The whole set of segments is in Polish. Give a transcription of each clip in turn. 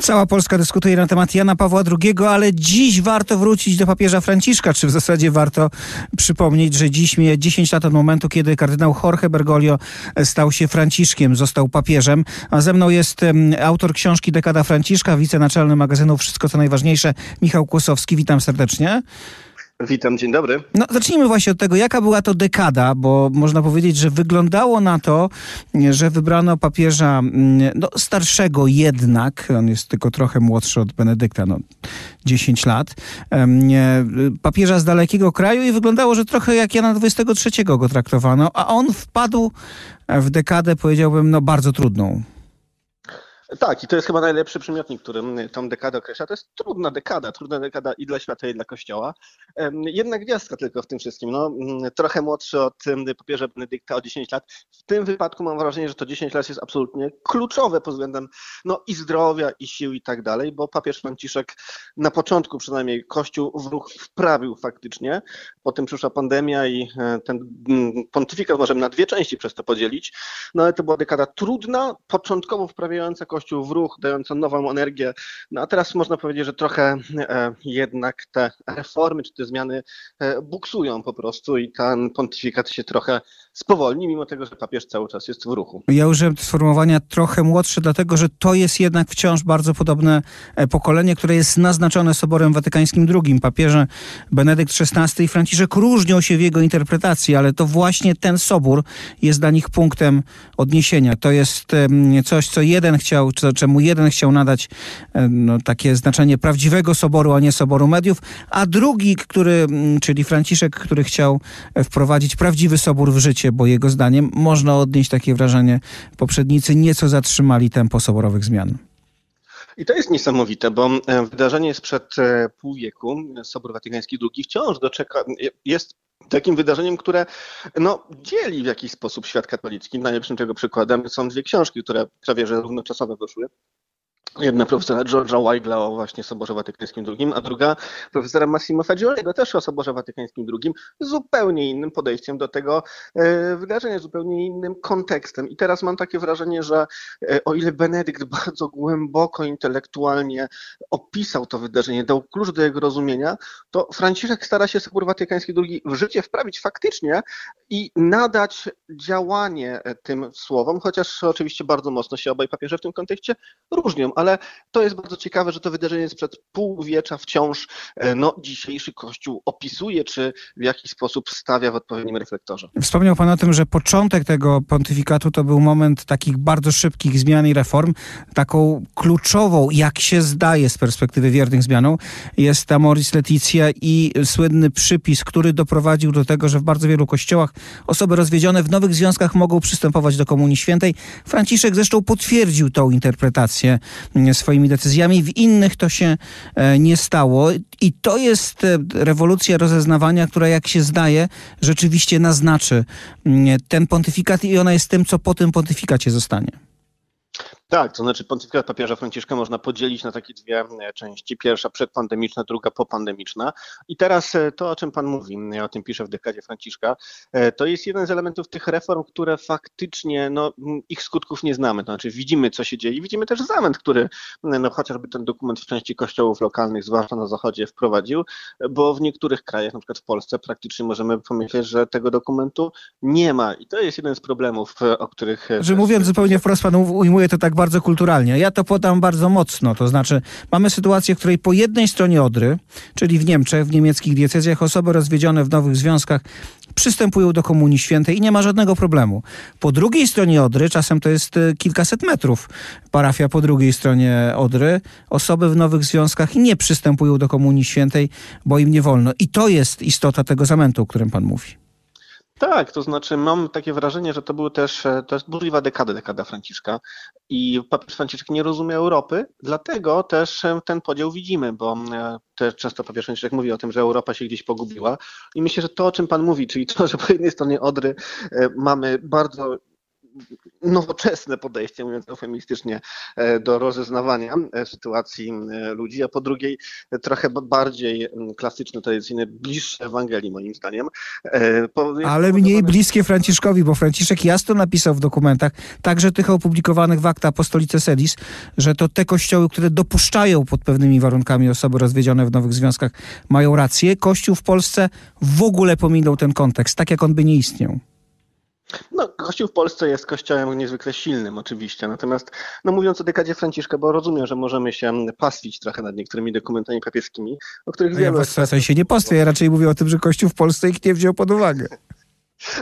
Cała Polska dyskutuje na temat Jana Pawła II, ale dziś warto wrócić do papieża Franciszka. Czy w zasadzie warto przypomnieć, że dziś mija 10 lat od momentu, kiedy kardynał Jorge Bergoglio stał się Franciszkiem, został papieżem. A ze mną jest autor książki Dekada Franciszka, wicenaczelny magazynu Wszystko co najważniejsze, Michał Kłosowski. Witam serdecznie. Witam, dzień dobry. No, zacznijmy właśnie od tego, jaka była to dekada, bo można powiedzieć, że wyglądało na to, że wybrano papieża mm, no, starszego jednak, on jest tylko trochę młodszy od Benedykta, no 10 lat, papieża z dalekiego kraju i wyglądało, że trochę jak Jana XXIII go traktowano, a on wpadł w dekadę, powiedziałbym, no bardzo trudną. Tak, i to jest chyba najlepszy przymiotnik, którym tą dekadę określa. To jest trudna dekada, trudna dekada i dla świata, i dla Kościoła. Jedna gwiazdka tylko w tym wszystkim. No, mm, trochę młodszy od papieża Benedykta o 10 lat. W tym wypadku mam wrażenie, że to 10 lat jest absolutnie kluczowe pod względem no, i zdrowia, i sił, i tak dalej, bo papież Franciszek na początku przynajmniej Kościół w ruch wprawił faktycznie. Potem przyszła pandemia i e, ten mm, pontyfikat możemy na dwie części przez to podzielić. No ale to była dekada trudna, początkowo wprawiająca Kościół w ruch, dająca nową energię. No a teraz można powiedzieć, że trochę e, jednak te reformy czy te zmiany e, buksują po prostu i ten pontyfikat się trochę spowolni, mimo tego, że papież cały czas jest w ruchu. Ja użyłem sformułowania trochę młodszy, dlatego że to jest jednak wciąż bardzo podobne e, pokolenie, które jest naznaczone Soborem Watykańskim II. Papieże Benedykt XVI i Franciszek różnią się w jego interpretacji, ale to właśnie ten sobór jest dla nich punktem odniesienia. To jest coś, co jeden chciał czemu jeden chciał nadać no, takie znaczenie prawdziwego soboru, a nie soboru mediów, a drugi, który, mm, czyli Franciszek, który chciał e, wprowadzić prawdziwy sobór w życie, bo jego zdaniem można odnieść takie wrażenie, poprzednicy nieco zatrzymali tempo soborowych zmian. I to jest niesamowite, bo e, wydarzenie sprzed pół wieku, Sobór Watykański II wciąż doczeka, jest takim wydarzeniem, które no, dzieli w jakiś sposób świat katolicki. Najlepszym tego przykładem są dwie książki, które prawie że równoczasowo wyszły. Jedna profesora George'a Weigla o właśnie Soborze Watykańskim II, a druga profesora Massimo Fagiolego też o Soborze Watykańskim II, zupełnie innym podejściem do tego e, wydarzenia, zupełnie innym kontekstem. I teraz mam takie wrażenie, że e, o ile Benedykt bardzo głęboko intelektualnie opisał to wydarzenie, dał klucz do jego rozumienia, to Franciszek stara się Sobór Watykański II w życie wprawić faktycznie i nadać działanie tym słowom, chociaż oczywiście bardzo mocno się obaj papieże w tym kontekście różnią ale to jest bardzo ciekawe, że to wydarzenie sprzed półwiecza wciąż e, no, dzisiejszy Kościół opisuje, czy w jakiś sposób stawia w odpowiednim reflektorze. Wspomniał Pan o tym, że początek tego pontyfikatu to był moment takich bardzo szybkich zmian i reform. Taką kluczową, jak się zdaje z perspektywy wiernych zmianą, jest ta Moris Leticia i słynny przypis, który doprowadził do tego, że w bardzo wielu kościołach osoby rozwiedzione w nowych związkach mogą przystępować do Komunii Świętej. Franciszek zresztą potwierdził tą interpretację swoimi decyzjami. W innych to się e, nie stało. I to jest e, rewolucja rozeznawania, która jak się zdaje, rzeczywiście naznaczy ten pontyfikat i ona jest tym, co po tym pontyfikacie zostanie. Tak, to znaczy pontyfikat papieża Franciszka można podzielić na takie dwie e, części. Pierwsza przedpandemiczna, druga popandemiczna. I teraz e, to, o czym Pan mówi, ja o tym piszę w dekadzie Franciszka, e, to jest jeden z elementów tych reform, które faktycznie, no, ich skutków nie znamy. To znaczy widzimy, co się dzieje. Widzimy też zamęt, który no, chociażby ten dokument w części kościołów lokalnych, zwłaszcza na zachodzie, wprowadził, bo w niektórych krajach, na przykład w Polsce, praktycznie możemy pomyśleć, że tego dokumentu nie ma. I to jest jeden z problemów, o których... Że mówiąc zupełnie wprost, Pan ujmuje to tak bardzo kulturalnie. Ja to podam bardzo mocno. To znaczy, mamy sytuację, w której po jednej stronie Odry, czyli w Niemczech, w niemieckich diecezjach, osoby rozwiedzione w nowych związkach przystępują do Komunii Świętej i nie ma żadnego problemu. Po drugiej stronie Odry, czasem to jest e, kilkaset metrów, parafia po drugiej stronie Odry, osoby w nowych związkach nie przystępują do Komunii Świętej, bo im nie wolno. I to jest istota tego zamętu, o którym pan mówi. Tak, to znaczy mam takie wrażenie, że to był też, e, to jest burzliwa dekada, dekada Franciszka i papież Franciszek nie rozumie Europy, dlatego też e, ten podział widzimy, bo e, też często papież Franciszek mówi o tym, że Europa się gdzieś pogubiła i myślę, że to, o czym pan mówi, czyli to, że po jednej stronie Odry mamy bardzo nowoczesne podejście, mówiąc eufemistycznie, do rozeznawania sytuacji ludzi, a po drugiej trochę bardziej klasyczne, tradycyjne, bliższe Ewangelii moim zdaniem. Ale mniej bliskie Franciszkowi, bo Franciszek jasno napisał w dokumentach, także tych opublikowanych w Akta Apostolice Sedis, że to te kościoły, które dopuszczają pod pewnymi warunkami osoby rozwiedzione w nowych związkach, mają rację. Kościół w Polsce w ogóle pominął ten kontekst, tak jak on by nie istniał. No, Kościół w Polsce jest kościołem niezwykle silnym, oczywiście. Natomiast, no mówiąc o dekadzie Franciszka, bo rozumiem, że możemy się pastwić trochę nad niektórymi dokumentami papieskimi, o których wiemy. Ja w sensie nie pastwię, ja raczej mówię o tym, że Kościół w Polsce ich nie wziął pod uwagę.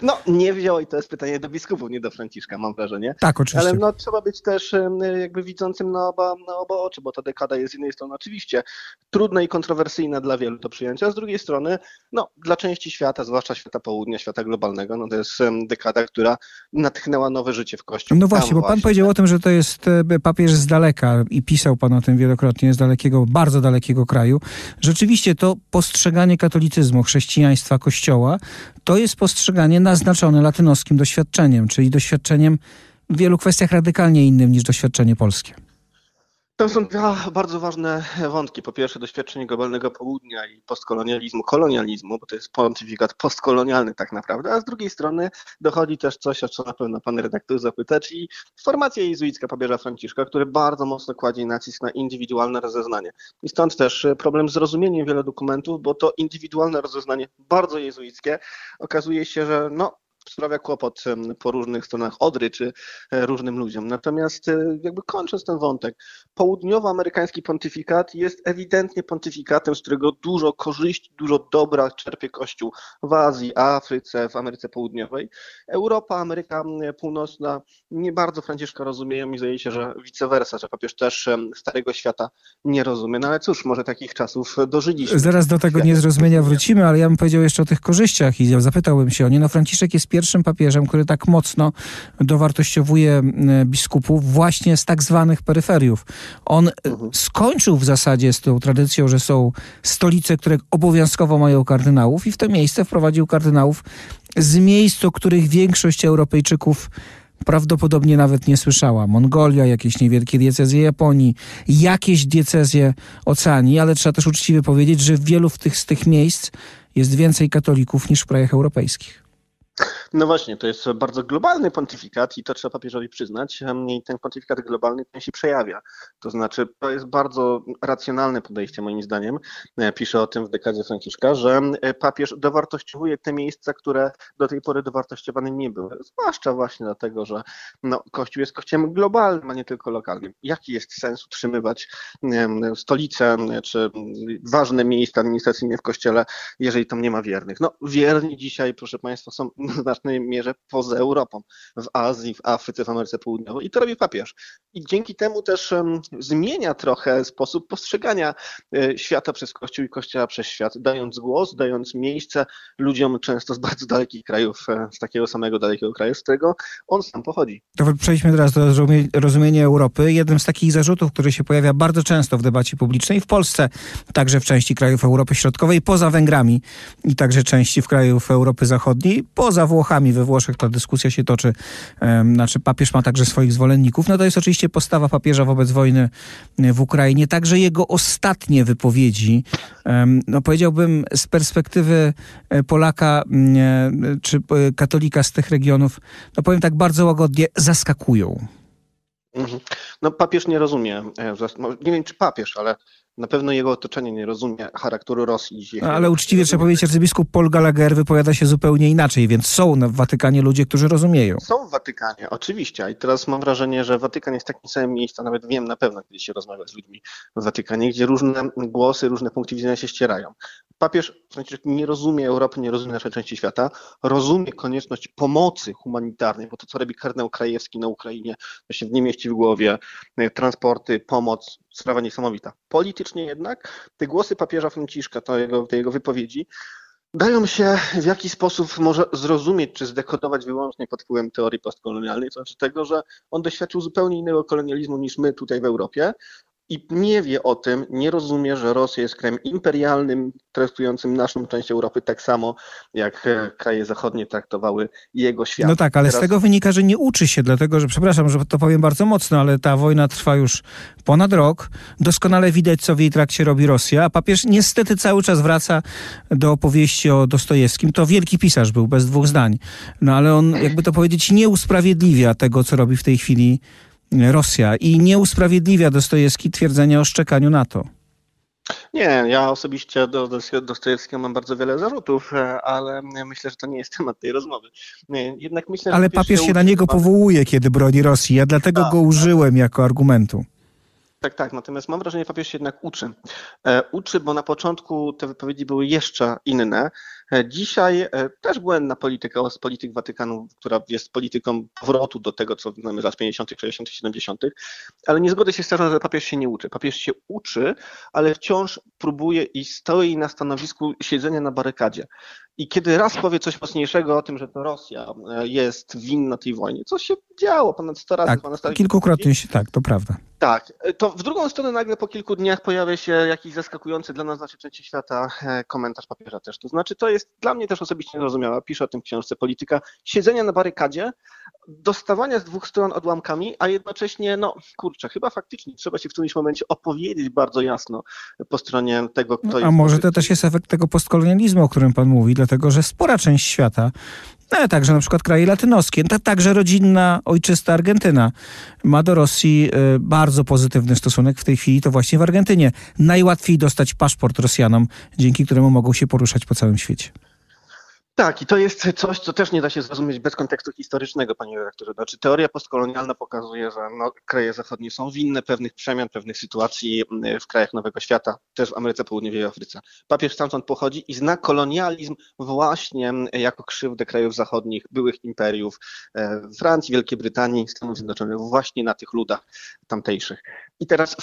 No, nie wziął i to jest pytanie do biskupów, nie do Franciszka, mam wrażenie. Tak, oczywiście. Ale no, trzeba być też jakby widzącym na oba, na oba oczy, bo ta dekada jest z jednej strony oczywiście trudna i kontrowersyjna dla wielu do przyjęcia, a z drugiej strony, no, dla części świata, zwłaszcza świata południa, świata globalnego, no to jest dekada, która natchnęła nowe życie w Kościele. No właśnie, Tam bo pan powiedział o tym, że to jest e, papież z daleka i pisał pan o tym wielokrotnie, z dalekiego, bardzo dalekiego kraju. Rzeczywiście to postrzeganie katolicyzmu, chrześcijaństwa, Kościoła, to jest postrzeganie naznaczony latynoskim doświadczeniem, czyli doświadczeniem w wielu kwestiach radykalnie innym niż doświadczenie polskie. To są dwa bardzo ważne wątki. Po pierwsze doświadczenie globalnego południa i postkolonializmu, kolonializmu, bo to jest pontyfikat postkolonialny tak naprawdę, a z drugiej strony dochodzi też coś, o co na pewno pan redaktor zapyta, czyli formacja jezuicka papieża Franciszka, który bardzo mocno kładzie nacisk na indywidualne rozeznanie. I stąd też problem z zrozumieniem wielu dokumentów, bo to indywidualne rozeznanie, bardzo jezuickie, okazuje się, że no, sprawia kłopot po różnych stronach Odry czy e, różnym ludziom. Natomiast e, jakby kończąc ten wątek, południowoamerykański pontyfikat jest ewidentnie pontyfikatem, z którego dużo korzyści, dużo dobra czerpie Kościół w Azji, Afryce, w Ameryce Południowej. Europa, Ameryka Północna nie bardzo Franciszka rozumieją i zdaje się, że vice versa, że papież też Starego Świata nie rozumie. No ale cóż, może takich czasów dożyliśmy. Zaraz do tego niezrozumienia wrócimy, ale ja bym powiedział jeszcze o tych korzyściach i zapytałbym się o nie. No Franciszek jest pierwszym papieżem, który tak mocno dowartościowuje biskupów właśnie z tak zwanych peryferiów. On mhm. skończył w zasadzie z tą tradycją, że są stolice, które obowiązkowo mają kardynałów i w to miejsce wprowadził kardynałów z miejsc, o których większość Europejczyków prawdopodobnie nawet nie słyszała. Mongolia, jakieś niewielkie diecezje Japonii, jakieś diecezje Oceanii, ale trzeba też uczciwie powiedzieć, że w wielu w tych, z tych miejsc jest więcej katolików niż w krajach europejskich. No właśnie, to jest bardzo globalny pontyfikat i to trzeba papieżowi przyznać. I ten pontyfikat globalny ten się przejawia. To znaczy, to jest bardzo racjonalne podejście moim zdaniem. E, pisze o tym w dekadzie Franciszka, że e, papież dowartościowuje te miejsca, które do tej pory dowartościowane nie były. Zwłaszcza właśnie dlatego, że no, Kościół jest kościołem globalnym, a nie tylko lokalnym. Jaki jest sens utrzymywać stolicę czy ważne miejsca administracyjne w Kościele, jeżeli tam nie ma wiernych? No wierni dzisiaj, proszę Państwa, są znacznej mierze poza Europą, w Azji, w Afryce, w Ameryce Południowej i to robi papież. I dzięki temu też zmienia trochę sposób postrzegania y, świata przez Kościół i Kościoła przez świat, dając głos, dając miejsce ludziom często z bardzo dalekich krajów, e, z takiego samego dalekiego kraju, z którego on sam pochodzi. To przejdźmy teraz do rozumienia Europy. Jednym z takich zarzutów, który się pojawia bardzo często w debacie publicznej w Polsce, także w części krajów Europy Środkowej, poza Węgrami i także części w krajów Europy Zachodniej, poza Włochami. We Włoszech ta dyskusja się toczy. Znaczy papież ma także swoich zwolenników. No to jest oczywiście postawa papieża wobec wojny w Ukrainie. Także jego ostatnie wypowiedzi, no powiedziałbym z perspektywy e, Polaka e, czy e, katolika z tych regionów, no powiem tak bardzo łagodnie, zaskakują. Mhm. No papież nie rozumie, nie wiem czy papież, ale na pewno jego otoczenie nie rozumie charakteru Rosji. No, ale uczciwie trzeba powiedzieć, arcybiskup Paul Gallagher wypowiada się zupełnie inaczej, więc są w Watykanie ludzie, którzy rozumieją. Są w Watykanie, oczywiście. I teraz mam wrażenie, że Watykan jest takim samym miejscem, nawet wiem na pewno, kiedy się rozmawia z ludźmi w Watykanie, gdzie różne głosy, różne punkty widzenia się ścierają. Papież Franciszek nie rozumie Europy, nie rozumie naszej części świata, rozumie konieczność pomocy humanitarnej, bo to, co robi kardynał Krajewski na Ukrainie, to się nie mieści w głowie. Transporty, pomoc, sprawa niesamowita. Politycznie jednak te głosy papieża Franciszka, to jego, te jego wypowiedzi, dają się w jakiś sposób może zrozumieć czy zdekodować wyłącznie pod wpływem teorii postkolonialnej, to znaczy tego, że on doświadczył zupełnie innego kolonializmu niż my tutaj w Europie i nie wie o tym, nie rozumie, że Rosja jest krajem imperialnym, traktującym naszą część Europy tak samo, jak e, kraje zachodnie traktowały jego świat. No tak, ale Teraz... z tego wynika, że nie uczy się, dlatego że, przepraszam, że to powiem bardzo mocno, ale ta wojna trwa już ponad rok. Doskonale widać, co w jej trakcie robi Rosja, a papież niestety cały czas wraca do opowieści o Dostojewskim. To wielki pisarz był, bez dwóch zdań. No ale on, jakby to powiedzieć, nie usprawiedliwia tego, co robi w tej chwili Rosja i nie usprawiedliwia Dostojewski twierdzenia o szczekaniu NATO. Nie, ja osobiście do Dostojewskiego mam bardzo wiele zarzutów, e, ale myślę, że to nie jest temat tej rozmowy. Jednak myślę, ale papież się na niego powołuje, kiedy broni Rosji. Ja dlatego tak, go tak. użyłem tak. jako argumentu. Tak, tak. Natomiast mam wrażenie, że papież się jednak uczy. E, uczy, bo na początku te wypowiedzi były jeszcze inne. E, dzisiaj e, też błędna polityka z polityk Watykanu, która jest polityką powrotu do tego, co znamy z lat 50., 60., 70., ale nie zgodzę się z tym, że papież się nie uczy. Papież się uczy, ale wciąż próbuje i stoi na stanowisku siedzenia na barykadzie. I kiedy raz powie coś mocniejszego o tym, że to Rosja e, jest winna tej wojnie, co się działo ponad 100 razy. Tak, ponad kilkukrotnie się, tak, to prawda. Tak, to w drugą stronę nagle po kilku dniach pojawia się jakiś zaskakujący dla nas, znaczy części świata, komentarz papieża też. To znaczy, to jest jest dla mnie też osobiście niezrozumiała. Pisze o tym w książce Polityka. Siedzenia na barykadzie, dostawania z dwóch stron odłamkami, a jednocześnie, no kurczę, chyba faktycznie trzeba się w którymś momencie opowiedzieć bardzo jasno po stronie tego, kto no, jest. A może to też jest efekt tego postkolonializmu, o którym pan mówi, dlatego że spora część świata no, także na przykład kraje latynoskie, także rodzinna, ojczysta Argentyna ma do Rosji y, bardzo pozytywny stosunek w tej chwili, to właśnie w Argentynie. Najłatwiej dostać paszport Rosjanom, dzięki któremu mogą się poruszać po całym świecie. Tak, i to jest coś, co też nie da się zrozumieć bez kontekstu historycznego, panie redaktorze. Znaczy, teoria postkolonialna pokazuje, że no, kraje zachodnie są winne pewnych przemian, pewnych sytuacji mm, w krajach Nowego Świata, też w Ameryce Południowej i Afryce. Papież stamtąd pochodzi i zna kolonializm właśnie mm, jako krzywdę krajów zachodnich, byłych imperiów, e, Francji, Wielkiej Brytanii, Stanów Zjednoczonych, właśnie na tych ludach tamtejszych. I teraz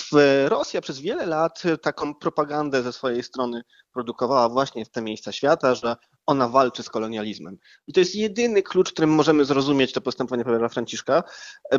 Rosja przez wiele lat taką propagandę ze swojej strony produkowała właśnie w te miejsca świata, że ona walczy z kolonializmem. I to jest jedyny klucz, którym możemy zrozumieć to postępowanie papieża Franciszka,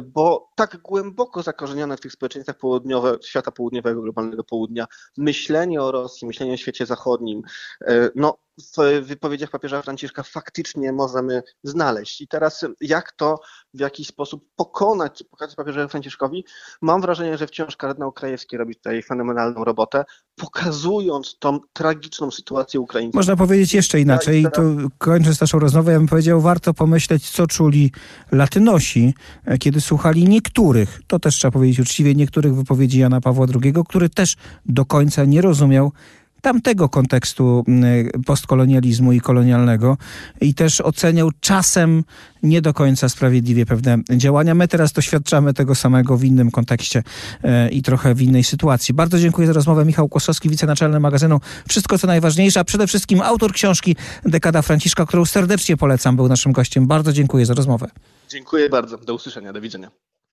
bo tak głęboko zakorzenione w tych społeczeństwach południowe, świata południowego, globalnego południa, myślenie o Rosji, myślenie o świecie zachodnim, e, no w wypowiedziach papieża Franciszka faktycznie możemy znaleźć. I teraz jak to w jakiś sposób pokonać, pokazać papieżowi Franciszkowi, mam wrażenie, że wciąż kardynał Krajewski robi tutaj fenomenalną robotę, pokazując tą tragiczną sytuację Ukraińców. Można powiedzieć jeszcze inaczej, i tu kończąc naszą rozmowę, ja bym powiedział, warto pomyśleć, co czuli Latynosi, kiedy słuchali niektórych, to też trzeba powiedzieć uczciwie, niektórych wypowiedzi Jana Pawła II, który też do końca nie rozumiał tamtego kontekstu mm, postkolonializmu i kolonialnego i też oceniał czasem nie do końca sprawiedliwie pewne działania. My teraz doświadczamy tego samego w innym kontekście e, i trochę w innej sytuacji. Bardzo dziękuję za rozmowę. Michał Kłosowski, wicenaczelny magazynu Wszystko co najważniejsze, a przede wszystkim autor książki Dekada Franciszka, którą serdecznie polecam, był naszym gościem. Bardzo dziękuję za rozmowę. Dziękuję bardzo. Do usłyszenia. Do widzenia.